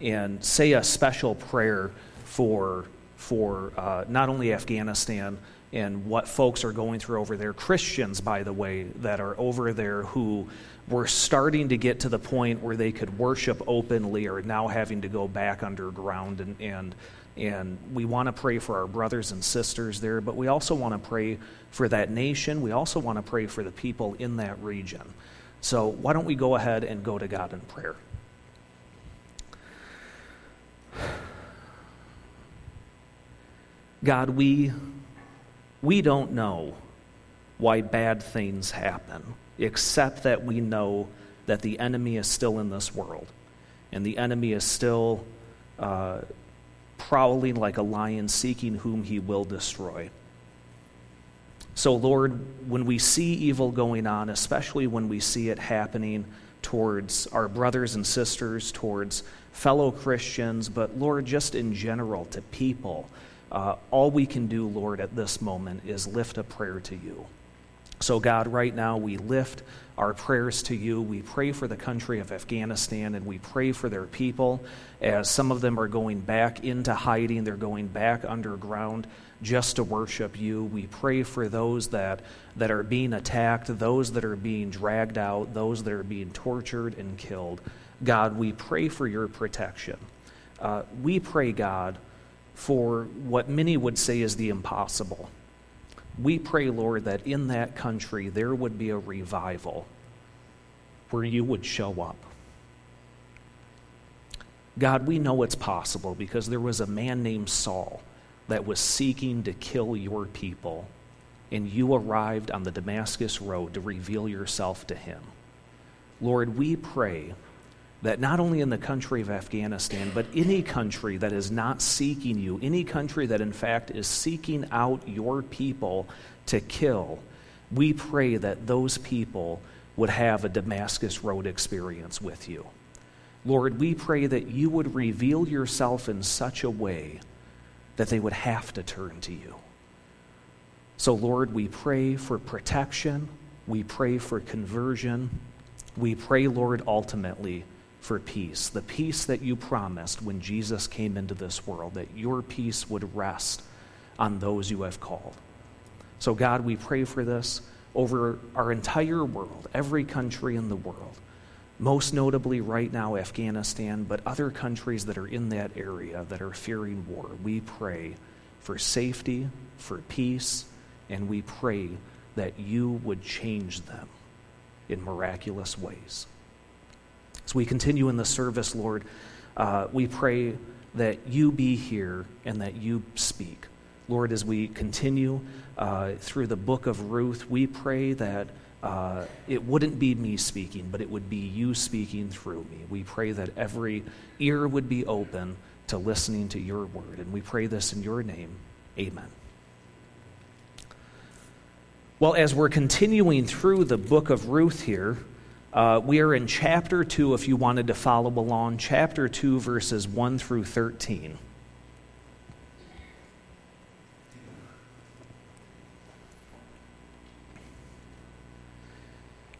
and say a special prayer for, for uh, not only Afghanistan and what folks are going through over there. Christians, by the way, that are over there who were starting to get to the point where they could worship openly are now having to go back underground and, and and we want to pray for our brothers and sisters there, but we also want to pray for that nation. We also want to pray for the people in that region. So, why don't we go ahead and go to God in prayer? God, we, we don't know why bad things happen, except that we know that the enemy is still in this world, and the enemy is still uh, prowling like a lion, seeking whom he will destroy. So, Lord, when we see evil going on, especially when we see it happening towards our brothers and sisters, towards fellow Christians, but Lord, just in general to people, uh, all we can do, Lord, at this moment is lift a prayer to you. So, God, right now we lift our prayers to you. We pray for the country of Afghanistan and we pray for their people as some of them are going back into hiding, they're going back underground just to worship you. We pray for those that, that are being attacked, those that are being dragged out, those that are being tortured and killed. God, we pray for your protection. Uh, we pray, God, for what many would say is the impossible we pray, Lord, that in that country there would be a revival where you would show up. God, we know it's possible because there was a man named Saul that was seeking to kill your people, and you arrived on the Damascus road to reveal yourself to him. Lord, we pray that not only in the country of Afghanistan, but any country that is not seeking you, any country that in fact is seeking out your people to kill, we pray that those people would have a Damascus Road experience with you. Lord, we pray that you would reveal yourself in such a way that they would have to turn to you. So, Lord, we pray for protection. We pray for conversion. We pray, Lord, ultimately for peace, the peace that you promised when Jesus came into this world, that your peace would rest on those you have called. So, God, we pray for this over our entire world, every country in the world, most notably right now, Afghanistan, but other countries that are in that area that are fearing war. We pray for safety, for peace, and we pray that you would change them in miraculous ways. As we continue in the service, Lord, uh, we pray that you be here and that you speak. Lord, as we continue uh, through the book of Ruth, we pray that uh, it wouldn't be me speaking, but it would be you speaking through me. We pray that every ear would be open to listening to your word. And we pray this in your name. Amen. Well, as we're continuing through the book of Ruth here, uh, we are in chapter 2, if you wanted to follow along, chapter 2, verses 1 through 13.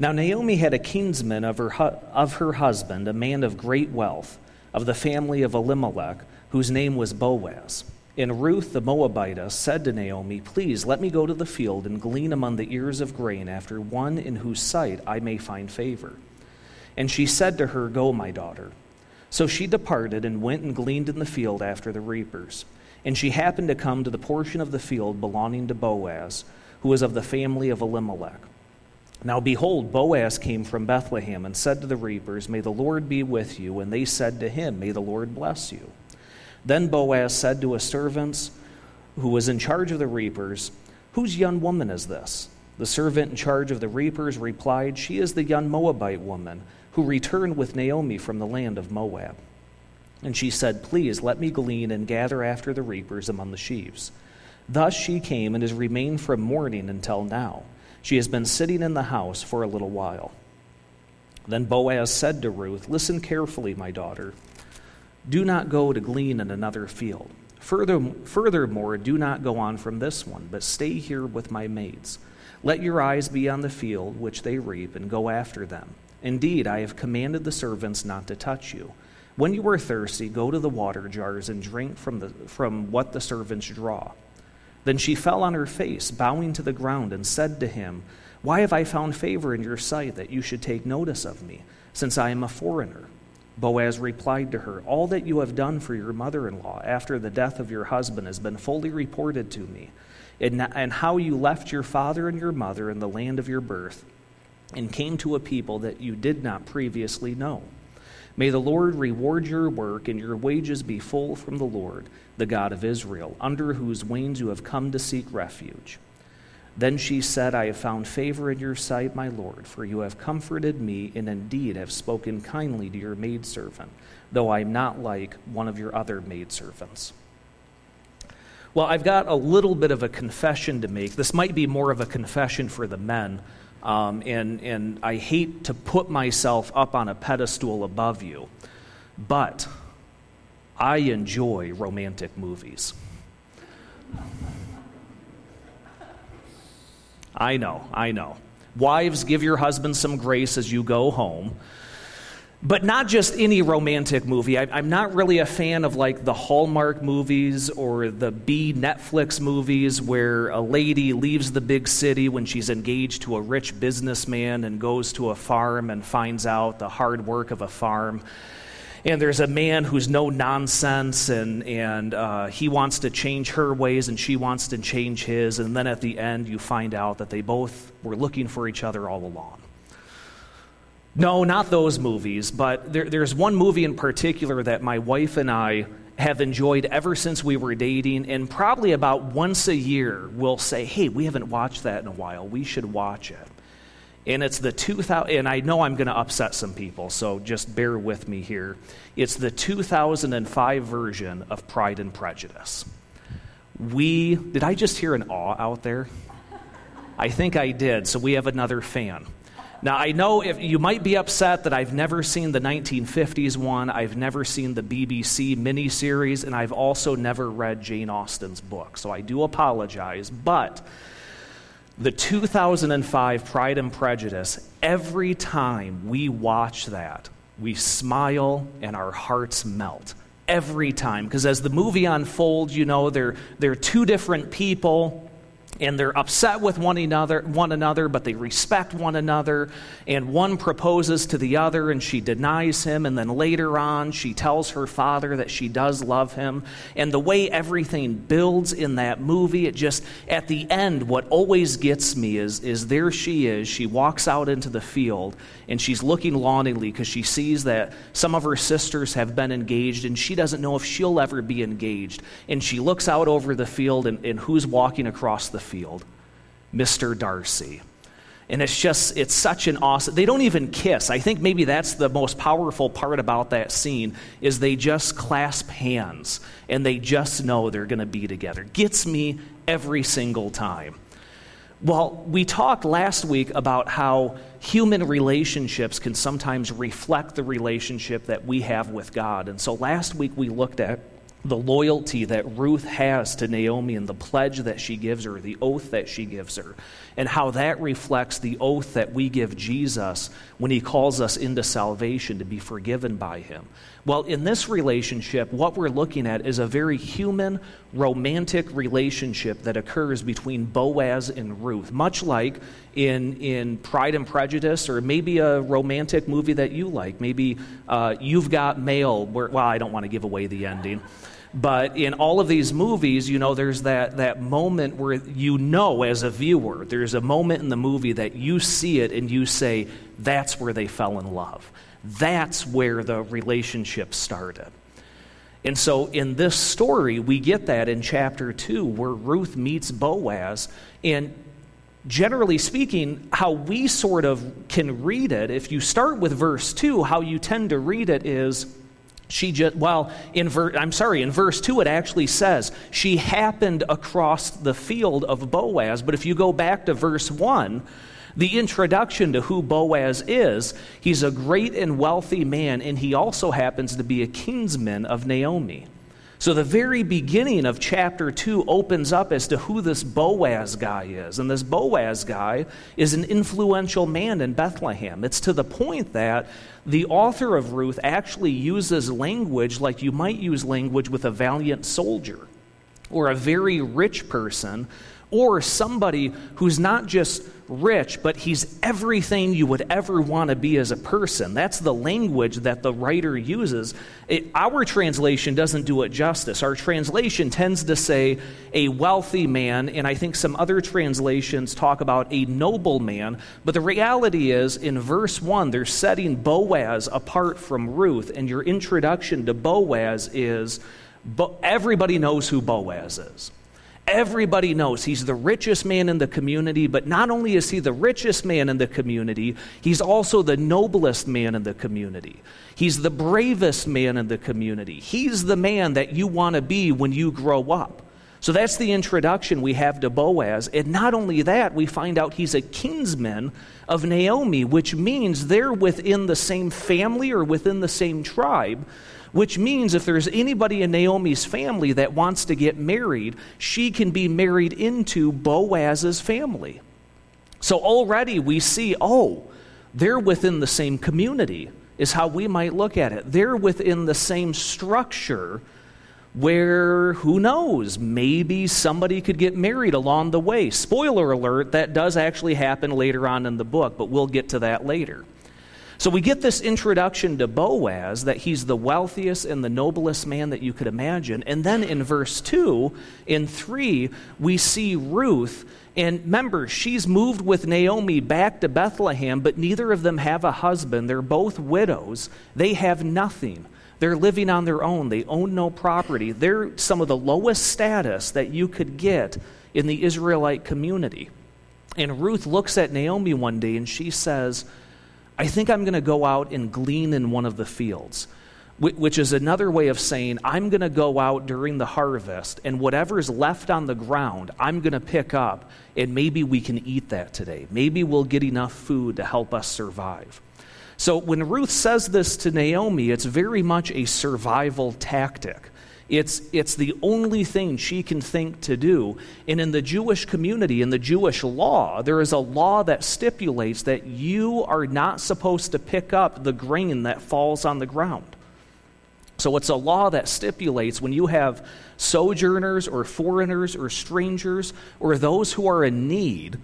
Now, Naomi had a kinsman of her, of her husband, a man of great wealth, of the family of Elimelech, whose name was Boaz. And Ruth the Moabitess said to Naomi, Please let me go to the field and glean among the ears of grain after one in whose sight I may find favor. And she said to her, Go, my daughter. So she departed and went and gleaned in the field after the reapers. And she happened to come to the portion of the field belonging to Boaz, who was of the family of Elimelech. Now behold, Boaz came from Bethlehem and said to the reapers, May the Lord be with you. And they said to him, May the Lord bless you. Then Boaz said to his servants, who was in charge of the reapers, Whose young woman is this? The servant in charge of the reapers replied, She is the young Moabite woman who returned with Naomi from the land of Moab. And she said, Please let me glean and gather after the reapers among the sheaves. Thus she came and has remained from morning until now. She has been sitting in the house for a little while. Then Boaz said to Ruth, Listen carefully, my daughter. Do not go to glean in another field. Further, furthermore, do not go on from this one, but stay here with my maids. Let your eyes be on the field which they reap, and go after them. Indeed, I have commanded the servants not to touch you. When you are thirsty, go to the water jars and drink from, the, from what the servants draw. Then she fell on her face, bowing to the ground, and said to him, Why have I found favor in your sight that you should take notice of me, since I am a foreigner? Boaz replied to her, All that you have done for your mother in law after the death of your husband has been fully reported to me, and, how you left your father and your mother in the land of your birth and came to a people that you did not previously know. May the Lord reward your work and your wages be full from the Lord, the God of Israel, under whose wings you have come to seek refuge. Then she said, I have found favor in your sight, my Lord, for you have comforted me, and indeed have spoken kindly to your maidservant, though I am not like one of your other maidservants. Well, I've got a little bit of a confession to make. This might be more of a confession for the men, um, and, and I hate to put myself up on a pedestal above you, but I enjoy romantic movies. I know, I know. Wives, give your husband some grace as you go home. But not just any romantic movie. I, am not really a fan of like the Hallmark movies or the B Netflix movies where a lady leaves the big city when she's engaged to a rich businessman and goes to a farm and finds out the hard work of a farm and there's a man who's no nonsense and, and uh, he wants to change her ways and she wants to change his and then at the end you find out that they both were looking for each other all along. No not those movies but there, there's one movie in particular that my wife and i have enjoyed ever since we were dating and probably about once a year we'll say hey we haven't watched that in a while. We should watch it and it's the 2000 and I know I'm going to upset some people, so just bear with me here. It's the 2005 version of Pride and Prejudice. We did I just hear an awe out there? I think I did. So we have another fan. Now I know if you might be upset that I've never seen the 1950s one, I've never seen the BBC miniseries, and I've also never read Jane Austen's book. So I do apologize, but the 2005 Pride and Prejudice, every time we watch that, we smile and our hearts melt. Every time. Because as the movie unfolds, you know, they're, they're two different people and they're upset with one another, one another, but they respect one another. And one proposes to the other, and she denies him. And then later on, she tells her father that she does love him. And the way everything builds in that movie, it just at the end, what always gets me is is there she is. She walks out into the field, and she's looking longingly because she sees that some of her sisters have been engaged, and she doesn't know if she'll ever be engaged. And she looks out over the field, and, and who's walking across the field? Mr. Darcy. And it's just, it's such an awesome, they don't even kiss. I think maybe that's the most powerful part about that scene is they just clasp hands and they just know they're going to be together. Gets me every single time. Well, we talked last week about how human relationships can sometimes reflect the relationship that we have with God. And so last week we looked at the loyalty that Ruth has to Naomi and the pledge that she gives her, the oath that she gives her, and how that reflects the oath that we give Jesus when he calls us into salvation to be forgiven by him. Well, in this relationship, what we're looking at is a very human, romantic relationship that occurs between Boaz and Ruth, much like in, in Pride and Prejudice, or maybe a romantic movie that you like. Maybe uh, You've Got Mail, where, well, I don't want to give away the ending. But in all of these movies, you know, there's that, that moment where you know as a viewer, there's a moment in the movie that you see it and you say, that's where they fell in love. That's where the relationship started. And so in this story, we get that in chapter 2, where Ruth meets Boaz. And generally speaking, how we sort of can read it, if you start with verse 2, how you tend to read it is she just, well, in ver, I'm sorry, in verse 2 it actually says she happened across the field of Boaz. But if you go back to verse 1, the introduction to who Boaz is, he's a great and wealthy man, and he also happens to be a kinsman of Naomi. So, the very beginning of chapter 2 opens up as to who this Boaz guy is. And this Boaz guy is an influential man in Bethlehem. It's to the point that the author of Ruth actually uses language like you might use language with a valiant soldier or a very rich person or somebody who's not just rich, but he's everything you would ever want to be as a person. That's the language that the writer uses. It, our translation doesn't do it justice. Our translation tends to say a wealthy man, and I think some other translations talk about a noble man. But the reality is, in verse 1, they're setting Boaz apart from Ruth, and your introduction to Boaz is everybody knows who Boaz is. Everybody knows he's the richest man in the community, but not only is he the richest man in the community, he's also the noblest man in the community. He's the bravest man in the community. He's the man that you want to be when you grow up. So that's the introduction we have to Boaz. And not only that, we find out he's a kinsman of Naomi, which means they're within the same family or within the same tribe which means if there's anybody in Naomi's family that wants to get married, she can be married into Boaz's family. So already we see, oh, they're within the same community, is how we might look at it. They're within the same structure where, who knows, maybe somebody could get married along the way. Spoiler alert, that does actually happen later on in the book, but we'll get to that later. So we get this introduction to Boaz that he's the wealthiest and the noblest man that you could imagine. And then in verse 2, in 3, we see Ruth. And remember, she's moved with Naomi back to Bethlehem, but neither of them have a husband. They're both widows. They have nothing. They're living on their own. They own no property. They're some of the lowest status that you could get in the Israelite community. And Ruth looks at Naomi one day and she says, I think I'm going to go out and glean in one of the fields, which is another way of saying I'm going to go out during the harvest, and whatever is left on the ground, I'm going to pick up, and maybe we can eat that today. Maybe we'll get enough food to help us survive. So when Ruth says this to Naomi, it's very much a survival tactic. It's, it's the only thing she can think to do. And in the Jewish community, in the Jewish law, there is a law that stipulates that you are not supposed to pick up the grain that falls on the ground. So it's a law that stipulates when you have sojourners or foreigners or strangers or those who are in need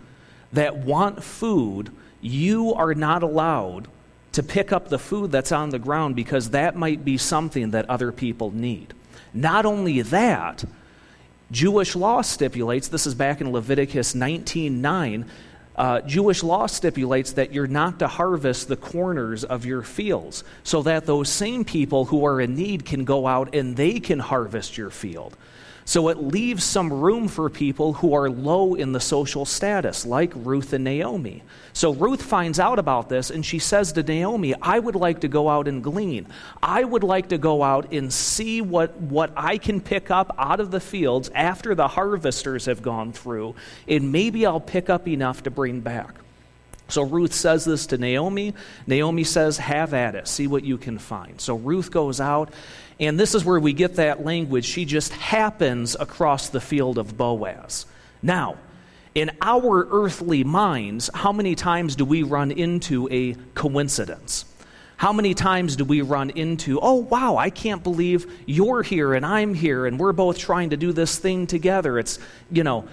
that want food, you are not allowed to pick up the food that's on the ground because that might be something that other people need. Not only that, Jewish law stipulates, this is back in Leviticus 19:9, uh, Jewish law stipulates that you're not to harvest the corners of your fields, so that those same people who are in need can go out and they can harvest your field. So it leaves some room for people who are low in the social status, like Ruth and Naomi. So Ruth finds out about this and she says to Naomi, I would like to go out and glean. I would like to go out and see what, what I can pick up out of the fields after the harvesters have gone through, and maybe I'll pick up enough to bring back. So Ruth says this to Naomi. Naomi says, Have at it, see what you can find. So Ruth goes out, and this is where we get that language. She just happens across the field of Boaz. Now, in our earthly minds, how many times do we run into a coincidence? How many times do we run into, oh, wow, I can't believe you're here and I'm here and we're both trying to do this thing together? It's, you know,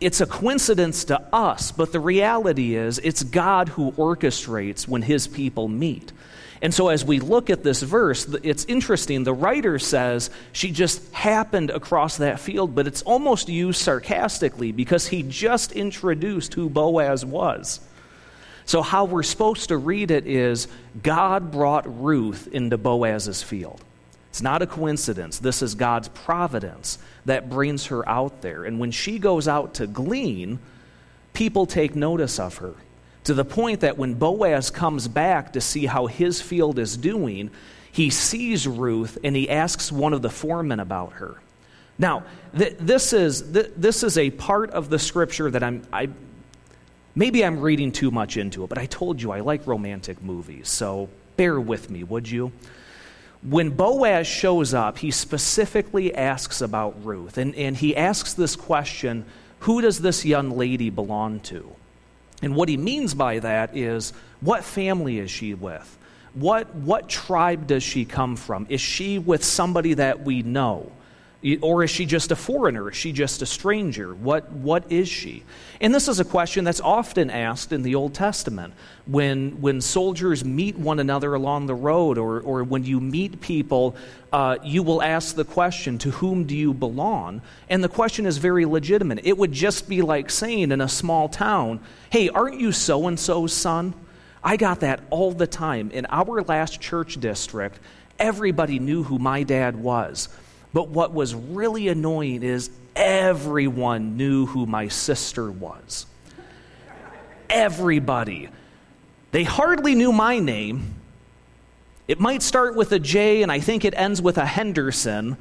it's a coincidence to us, but the reality is it's God who orchestrates when his people meet. And so, as we look at this verse, it's interesting. The writer says she just happened across that field, but it's almost used sarcastically because he just introduced who Boaz was. So, how we're supposed to read it is God brought Ruth into Boaz's field. It's not a coincidence. This is God's providence that brings her out there. And when she goes out to glean, people take notice of her to the point that when Boaz comes back to see how his field is doing, he sees Ruth and he asks one of the foremen about her. Now, th- this, is, th- this is a part of the scripture that I'm, I, maybe I'm reading too much into it, but I told you I like romantic movies, so bear with me, would you? when Boaz shows up, he specifically asks about Ruth. And, and he asks this question Who does this young lady belong to? And what he means by that is what family is she with? What, what tribe does she come from? Is she with somebody that we know? Or is she just a foreigner? Is she just a stranger? What, what is she? And this is a question that's often asked in the Old Testament when, when soldiers meet one another along the road, or, or when you meet people, uh, you will ask the question, To whom do you belong? And the question is very legitimate. It would just be like saying in a small town, Hey, aren't you so and so's son? I got that all the time. In our last church district, everybody knew who my dad was. But what was really annoying is everyone knew who my sister was. Everybody. They hardly knew my name. It might start with a J, and I think it ends with a Henderson,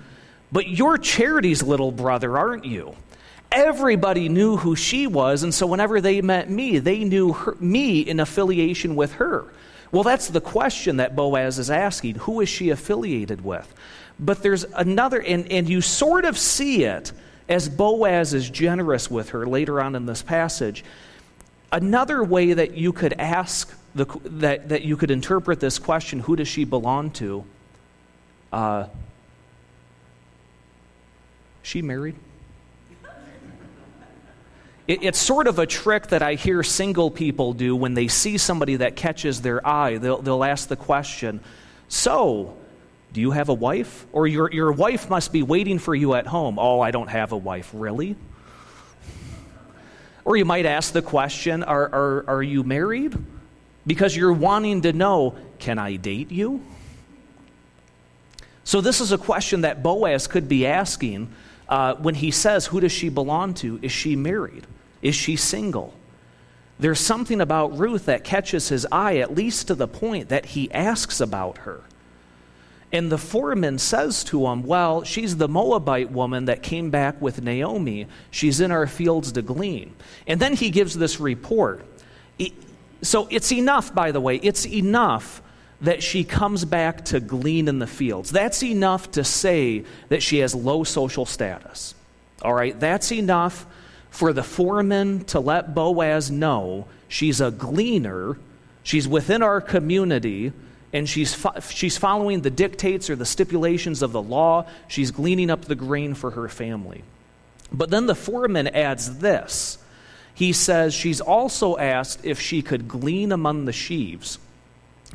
but you're Charity's little brother, aren't you? Everybody knew who she was, and so whenever they met me, they knew her, me in affiliation with her. Well, that's the question that Boaz is asking. Who is she affiliated with? But there's another, and, and you sort of see it as Boaz is generous with her later on in this passage. Another way that you could ask, the, that, that you could interpret this question, who does she belong to? Uh, she married? It, it's sort of a trick that I hear single people do when they see somebody that catches their eye. They'll, they'll ask the question, So, do you have a wife? Or your, your wife must be waiting for you at home. Oh, I don't have a wife. Really? Or you might ask the question Are, are, are you married? Because you're wanting to know Can I date you? So, this is a question that Boaz could be asking uh, when he says, Who does she belong to? Is she married? Is she single? There's something about Ruth that catches his eye, at least to the point that he asks about her. And the foreman says to him, Well, she's the Moabite woman that came back with Naomi. She's in our fields to glean. And then he gives this report. So it's enough, by the way, it's enough that she comes back to glean in the fields. That's enough to say that she has low social status. All right? That's enough for the foreman to let Boaz know she's a gleaner, she's within our community and she's, fo- she's following the dictates or the stipulations of the law. She's gleaning up the grain for her family. But then the foreman adds this. He says she's also asked if she could glean among the sheaves.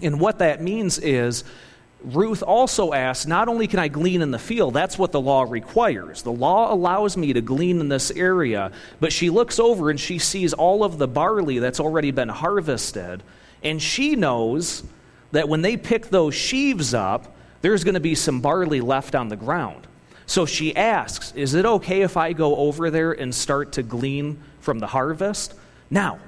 And what that means is Ruth also asks, not only can I glean in the field, that's what the law requires. The law allows me to glean in this area, but she looks over and she sees all of the barley that's already been harvested, and she knows that when they pick those sheaves up, there's going to be some barley left on the ground. So she asks, Is it okay if I go over there and start to glean from the harvest? Now,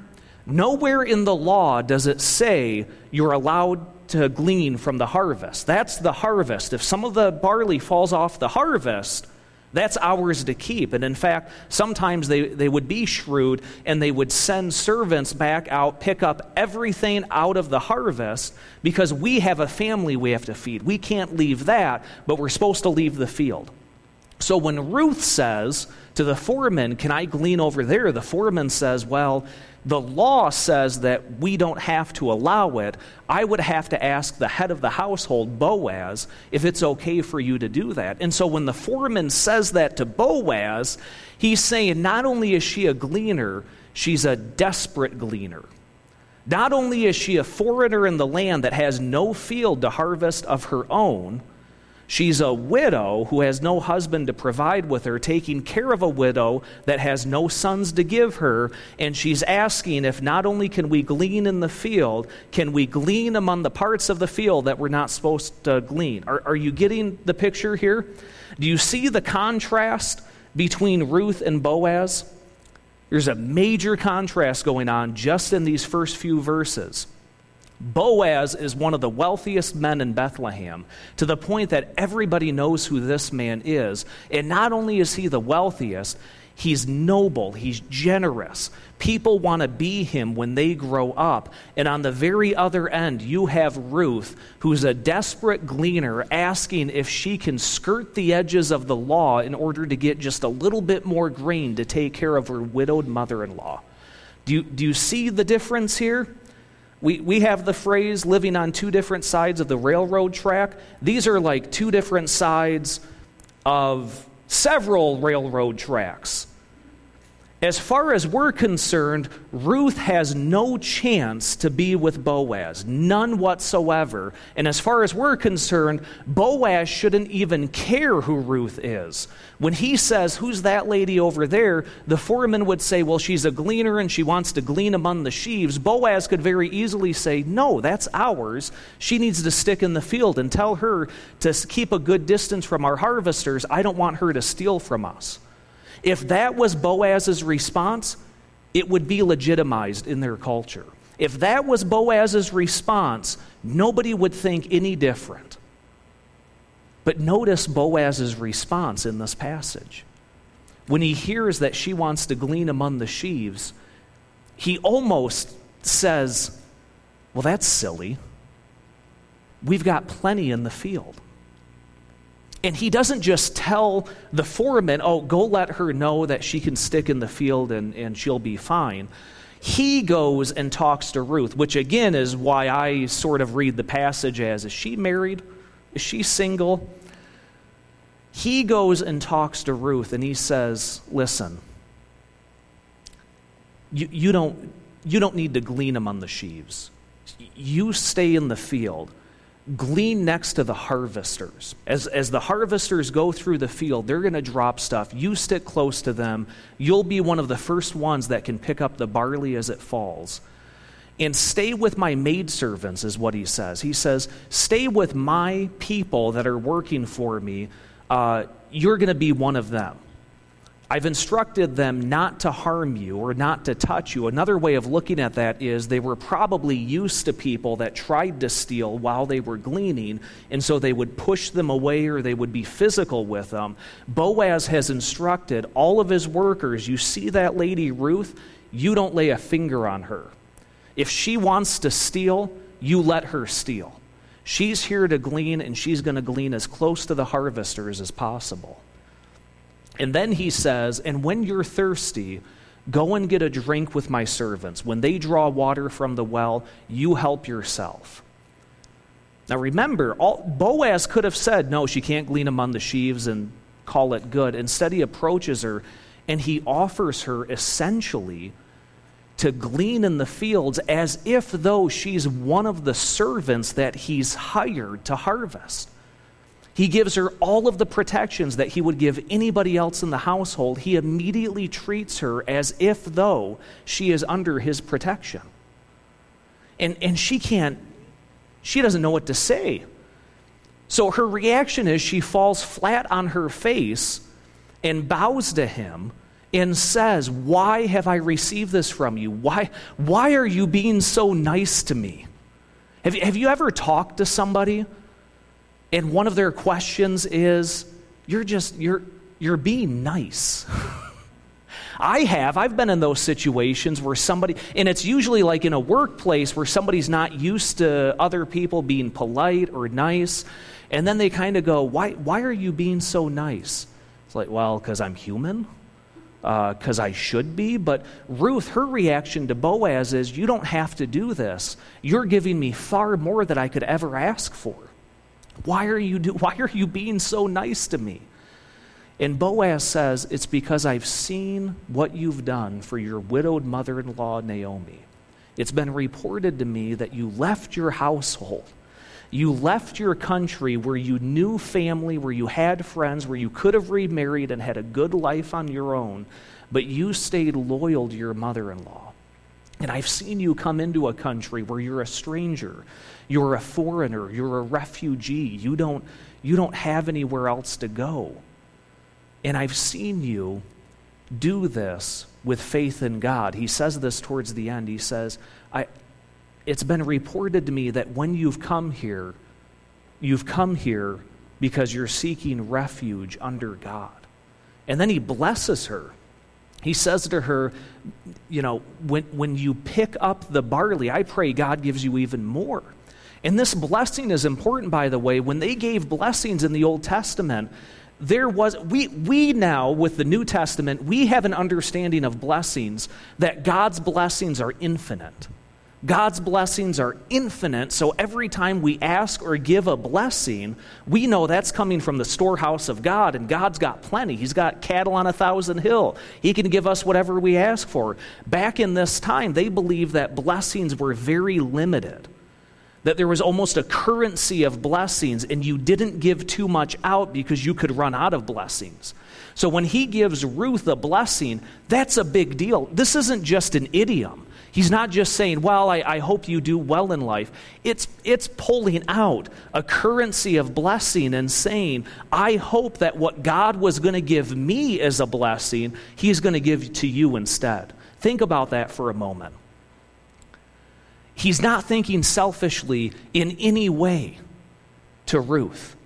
nowhere in the law does it say you're allowed to glean from the harvest. That's the harvest. If some of the barley falls off the harvest, that's ours to keep. And in fact, sometimes they, they would be shrewd and they would send servants back out, pick up everything out of the harvest because we have a family we have to feed. We can't leave that, but we're supposed to leave the field. So when Ruth says to the foreman, Can I glean over there? the foreman says, Well, the law says that we don't have to allow it. I would have to ask the head of the household, Boaz, if it's okay for you to do that. And so when the foreman says that to Boaz, he's saying not only is she a gleaner, she's a desperate gleaner. Not only is she a foreigner in the land that has no field to harvest of her own, She's a widow who has no husband to provide with her, taking care of a widow that has no sons to give her. And she's asking if not only can we glean in the field, can we glean among the parts of the field that we're not supposed to glean? Are, are you getting the picture here? Do you see the contrast between Ruth and Boaz? There's a major contrast going on just in these first few verses. Boaz is one of the wealthiest men in Bethlehem, to the point that everybody knows who this man is. And not only is he the wealthiest, he's noble, he's generous. People want to be him when they grow up. And on the very other end, you have Ruth, who's a desperate gleaner, asking if she can skirt the edges of the law in order to get just a little bit more grain to take care of her widowed mother in law. Do you, do you see the difference here? We, we have the phrase living on two different sides of the railroad track. These are like two different sides of several railroad tracks. As far as we're concerned, Ruth has no chance to be with Boaz, none whatsoever. And as far as we're concerned, Boaz shouldn't even care who Ruth is. When he says, Who's that lady over there? the foreman would say, Well, she's a gleaner and she wants to glean among the sheaves. Boaz could very easily say, No, that's ours. She needs to stick in the field and tell her to keep a good distance from our harvesters. I don't want her to steal from us. If that was Boaz's response, it would be legitimized in their culture. If that was Boaz's response, nobody would think any different. But notice Boaz's response in this passage. When he hears that she wants to glean among the sheaves, he almost says, Well, that's silly. We've got plenty in the field. And he doesn't just tell the foreman, oh, go let her know that she can stick in the field and, and she'll be fine. He goes and talks to Ruth, which again is why I sort of read the passage as is she married? Is she single? He goes and talks to Ruth and he says, listen, you, you, don't, you don't need to glean among the sheaves. You stay in the field glean next to the harvesters. As, as the harvesters go through the field, they're going to drop stuff. You stick close to them. You'll be one of the first ones that can pick up the barley as it falls. And stay with my maidservants, is what he says. He says, Stay with my people that are working for me. Uh, you're going to be one of them. I've instructed them not to harm you or not to touch you. Another way of looking at that is they were probably used to people that tried to steal while they were gleaning, and so they would push them away or they would be physical with them. Boaz has instructed all of his workers you see that lady Ruth, you don't lay a finger on her. If she wants to steal, you let her steal. She's here to glean, and she's going to glean as close to the harvesters as possible. And then he says, And when you're thirsty, go and get a drink with my servants. When they draw water from the well, you help yourself. Now remember, all, Boaz could have said, No, she can't glean among the sheaves and call it good. Instead, he approaches her and he offers her essentially to glean in the fields as if though she's one of the servants that he's hired to harvest. He gives her all of the protections that he would give anybody else in the household. He immediately treats her as if though she is under his protection. And, and she can't, she doesn't know what to say. So her reaction is she falls flat on her face and bows to him and says, Why have I received this from you? Why, why are you being so nice to me? Have have you ever talked to somebody and one of their questions is you're just you're you're being nice I have. I've been in those situations where somebody, and it's usually like in a workplace where somebody's not used to other people being polite or nice, and then they kind of go, why, why are you being so nice? It's like, well, because I'm human, because uh, I should be. But Ruth, her reaction to Boaz is, you don't have to do this. You're giving me far more than I could ever ask for. Why are you, do, why are you being so nice to me? And Boaz says, It's because I've seen what you've done for your widowed mother in law, Naomi. It's been reported to me that you left your household. You left your country where you knew family, where you had friends, where you could have remarried and had a good life on your own, but you stayed loyal to your mother in law. And I've seen you come into a country where you're a stranger, you're a foreigner, you're a refugee, you don't, you don't have anywhere else to go. And I've seen you do this with faith in God. He says this towards the end. He says, I, it's been reported to me that when you've come here, you've come here because you're seeking refuge under God. And then he blesses her. He says to her, You know, when, when you pick up the barley, I pray God gives you even more. And this blessing is important, by the way. When they gave blessings in the Old Testament, there was we we now with the new testament we have an understanding of blessings that god's blessings are infinite god's blessings are infinite so every time we ask or give a blessing we know that's coming from the storehouse of god and god's got plenty he's got cattle on a thousand hill he can give us whatever we ask for back in this time they believed that blessings were very limited that there was almost a currency of blessings, and you didn't give too much out because you could run out of blessings. So when he gives Ruth a blessing, that's a big deal. This isn't just an idiom. He's not just saying, Well, I, I, hope you do well in life. It's, it's pulling out a currency of blessing and saying, I hope that what God was going to give me as a blessing, He's going to give to you instead. Think about that for a moment. He's not thinking selfishly in any way to Ruth.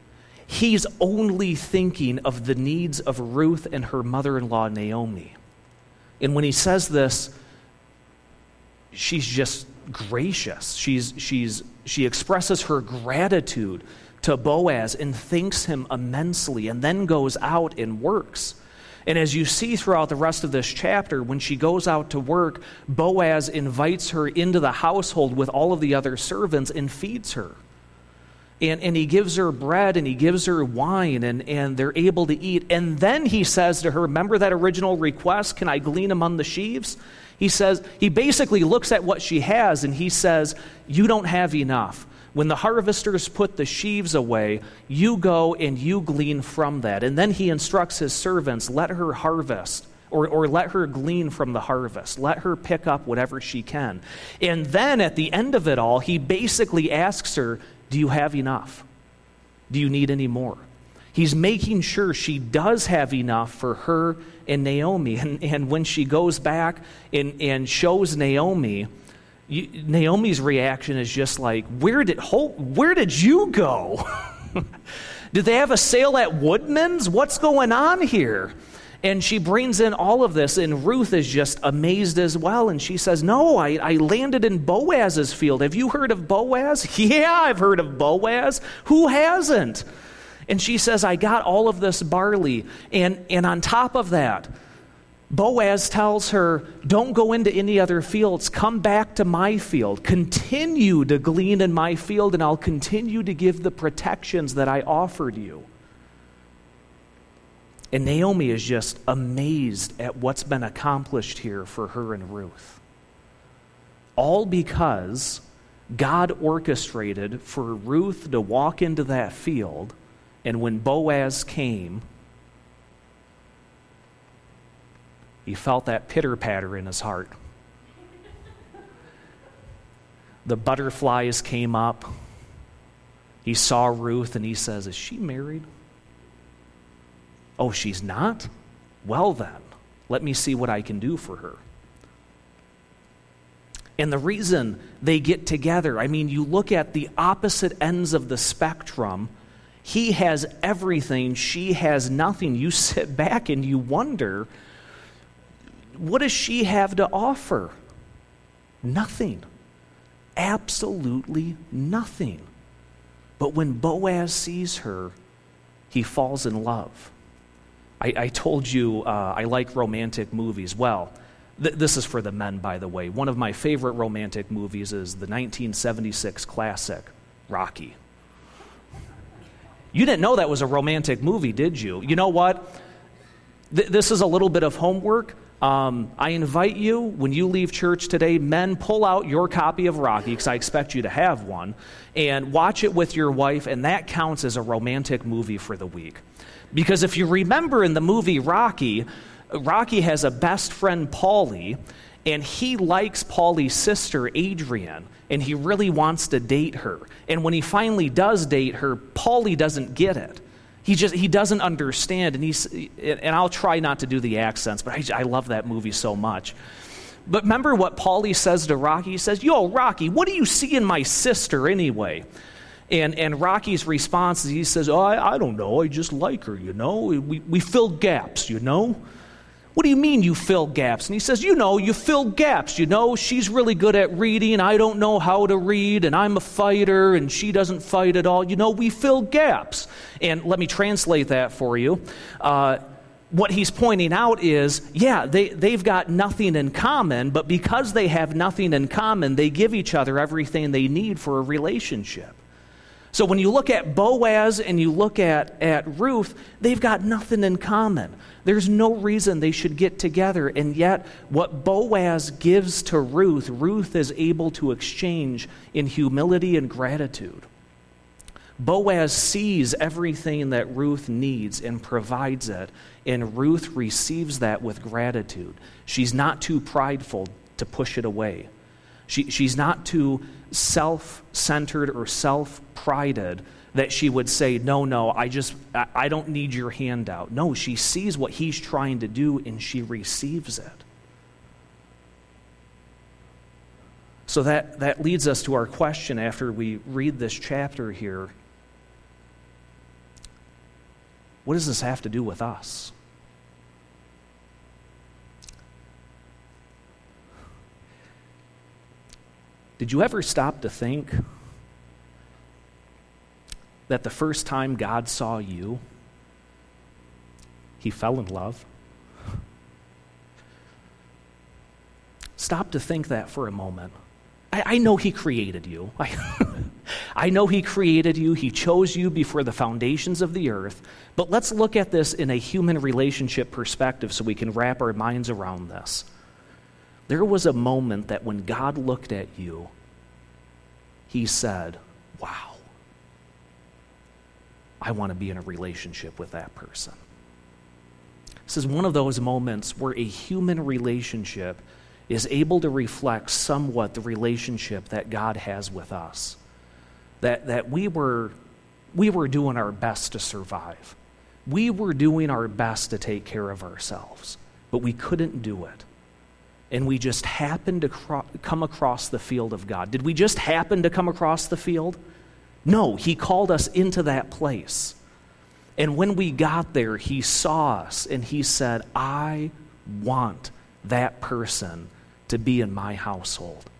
He's only thinking of the needs of Ruth and her mother in law, Naomi. And when he says this, she's just gracious. She's, she's, she expresses her gratitude to Boaz and thanks him immensely, and then goes out and works. And as you see throughout the rest of this chapter, when she goes out to work, Boaz invites her into the household with all of the other servants and feeds her. And, and he gives her bread and he gives her wine, and, and they're able to eat. And then he says to her, Remember that original request? Can I glean among the sheaves? He says, he basically looks at what she has and he says, You don't have enough. When the harvesters put the sheaves away, you go and you glean from that. And then he instructs his servants let her harvest. Or, or let her glean from the harvest. Let her pick up whatever she can. And then at the end of it all, he basically asks her, Do you have enough? Do you need any more? He's making sure she does have enough for her and Naomi. And, and when she goes back and, and shows Naomi, you, Naomi's reaction is just like, Where did, where did you go? did they have a sale at Woodman's? What's going on here? And she brings in all of this, and Ruth is just amazed as well. And she says, No, I, I landed in Boaz's field. Have you heard of Boaz? Yeah, I've heard of Boaz. Who hasn't? And she says, I got all of this barley. And, and on top of that, Boaz tells her, Don't go into any other fields. Come back to my field. Continue to glean in my field, and I'll continue to give the protections that I offered you. And Naomi is just amazed at what's been accomplished here for her and Ruth. All because God orchestrated for Ruth to walk into that field, and when Boaz came, He felt that pitter patter in his heart. The butterflies came up. He saw Ruth and he says, Is she married? Oh, she's not? Well, then, let me see what I can do for her. And the reason they get together, I mean, you look at the opposite ends of the spectrum. He has everything, she has nothing. You sit back and you wonder what does she have to offer? Nothing. Absolutely nothing. But when Boaz sees her, he falls in love. I, I told you uh, I like romantic movies. Well, th- this is for the men, by the way. One of my favorite romantic movies is the 1976 classic, Rocky. You didn't know that was a romantic movie, did you? You know what? Th- this is a little bit of homework. Um, I invite you, when you leave church today, men, pull out your copy of Rocky, because I expect you to have one, and watch it with your wife, and that counts as a romantic movie for the week. Because if you remember in the movie Rocky, Rocky has a best friend, Paulie, and he likes Paulie's sister, Adrian, and he really wants to date her. And when he finally does date her, Paulie doesn't get it he just he doesn't understand and he's and i'll try not to do the accents but i, I love that movie so much But remember what Paulie says to Rocky? He says, Yo, Rocky, what do you see in my sister anyway? And, and Rocky's response is he says, Oh, I, I don't know. I just like her, you know? We, we fill gaps, you know? What do you mean you fill gaps? And he says, You know, you fill gaps. You know, she's really good at reading. I don't know how to read, and I'm a fighter, and she doesn't fight at all. You know, we fill gaps. And let me translate that for you. Uh, what he's pointing out is yeah, they, they've got nothing in common, but because they have nothing in common, they give each other everything they need for a relationship. So when you look at Boaz and you look at, at Ruth, they've got nothing in common. There's no reason they should get together. And yet, what Boaz gives to Ruth, Ruth is able to exchange in humility and gratitude. Boaz sees everything that Ruth needs and provides it, and Ruth receives that with gratitude. She's not too prideful to push it away. She, she's not too self centered or self prided that she would say, No, no, I just, I, don't need your handout. No, she sees what he's trying to do and she receives it. So that, that leads us to our question after we read this chapter here. What does this have to do with us? Did you ever stop to think that the first time God saw you, he fell in love? Stop to think that for a moment. I, I know he created you. I, I know he created you. He chose you before the foundations of the earth. But let's look at this in a human relationship perspective so we can wrap our minds around this. There was a moment that when God looked at you, he said, Wow, I want to be in a relationship with that person. This is one of those moments where a human relationship is able to reflect somewhat the relationship that God has with us. That, that we, were, we were doing our best to survive. We were doing our best to take care of ourselves, but we couldn't do it and we just happened to cro- come across the field of God. Did we just happen to come across the field? No, He called us into that place. And when we got there, He saw us and He said, I want that person to be in my household.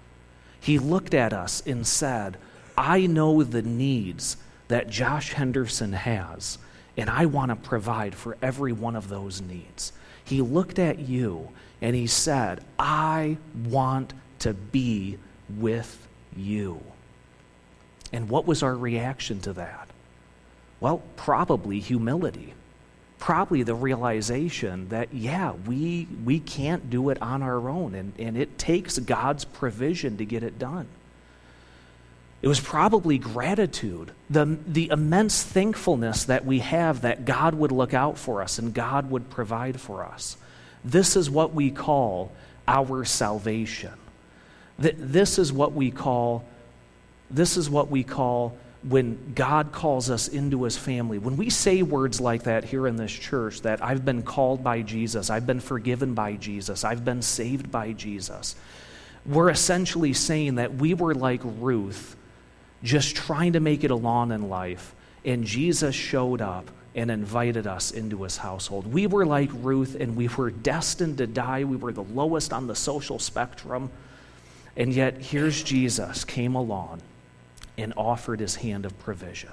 He looked at us and said, I know the needs that Josh Henderson has, and I want to provide for every one of those needs. He looked at you and he said, I want to be with you. And what was our reaction to that? Well, probably humility. Probably the realization that, yeah, we, we can't do it on our own, and, and it takes God's provision to get it done. It was probably gratitude, the, the immense thankfulness that we have that God would look out for us and God would provide for us. This is what we call our salvation. This is what we call this is what we call when God calls us into his family. When we say words like that here in this church that I've been called by Jesus, I've been forgiven by Jesus, I've been saved by Jesus. We're essentially saying that we were like Ruth just trying to make it along in life and Jesus showed up and invited us into his household. We were like Ruth, and we were destined to die. We were the lowest on the social spectrum. And yet, here's Jesus came along and offered his hand of provision.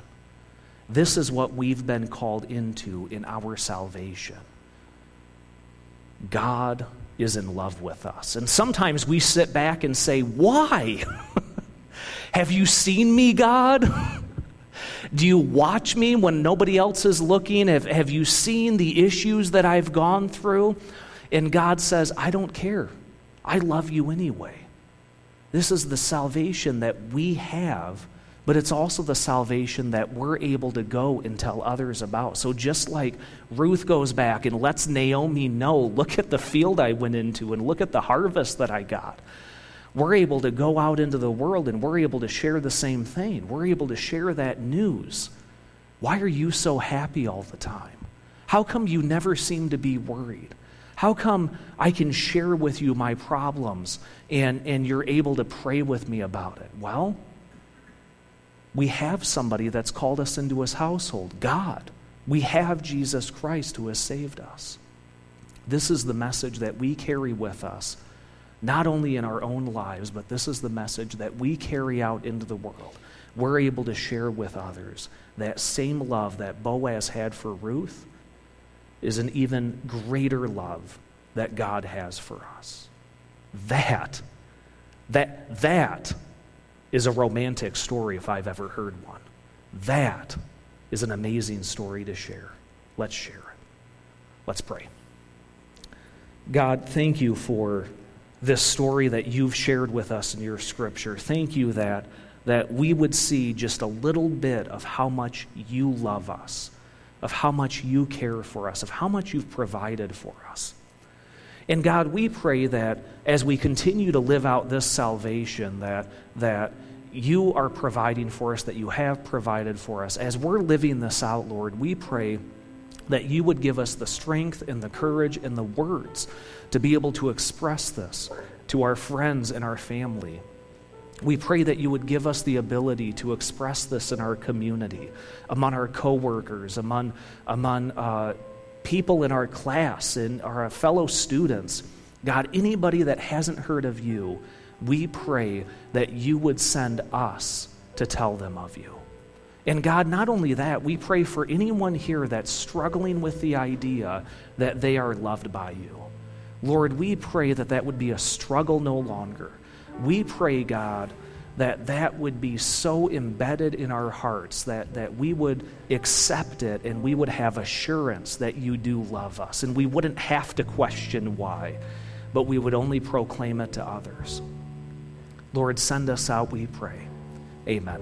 This is what we've been called into in our salvation. God is in love with us. And sometimes we sit back and say, Why? Have you seen me, God? Do you watch me when nobody else is looking? Have, have you seen the issues that I've gone through? And God says, I don't care. I love you anyway. This is the salvation that we have, but it's also the salvation that we're able to go and tell others about. So just like Ruth goes back and lets Naomi know, look at the field I went into and look at the harvest that I got we're able to go out into the world and we're able to share the same thing. We're able to share that news. Why are you so happy all the time? How come you never seem to be worried? How come I can share with you my problems and, and you're able to pray with me about it? Well, we have somebody that's called us into his household God. We have Jesus Christ who has saved us. This is the message that we carry with us, not only in our own lives, but this is the message that we carry out into the world. We're able to share with others that same love that Boaz had for Ruth is an even greater love that God has for us. That, that, that is a romantic story if I've ever heard one. That is an amazing story to share. Let's share it. Let's pray. God, thank you for this story that you've shared with us in your scripture. Thank you that, that we would see just a little bit of how much you love us, of how much you care for us, of how much you've provided for us. And God, we pray that as we continue to live out this salvation that, that you are providing for us, that you have provided for us, as we're living this out, Lord, we pray that you would give us the strength and the courage and the words to be able to express this to our friends and our family. We pray that you would give us the ability to express this in our community, among our coworkers, among, among uh, people in our class and our fellow students. God, anybody that hasn't heard of you, we pray that you would send us to tell them of you. And God, not only that, we pray for anyone here that's struggling with the idea that they are loved by you. Lord, we pray that that would be a struggle no longer. We pray, God, that that would be so embedded in our hearts that, that we would accept it and we would have assurance that you do love us. And we wouldn't have to question why, but we would only proclaim it to others. Lord, send us out, we pray. Amen.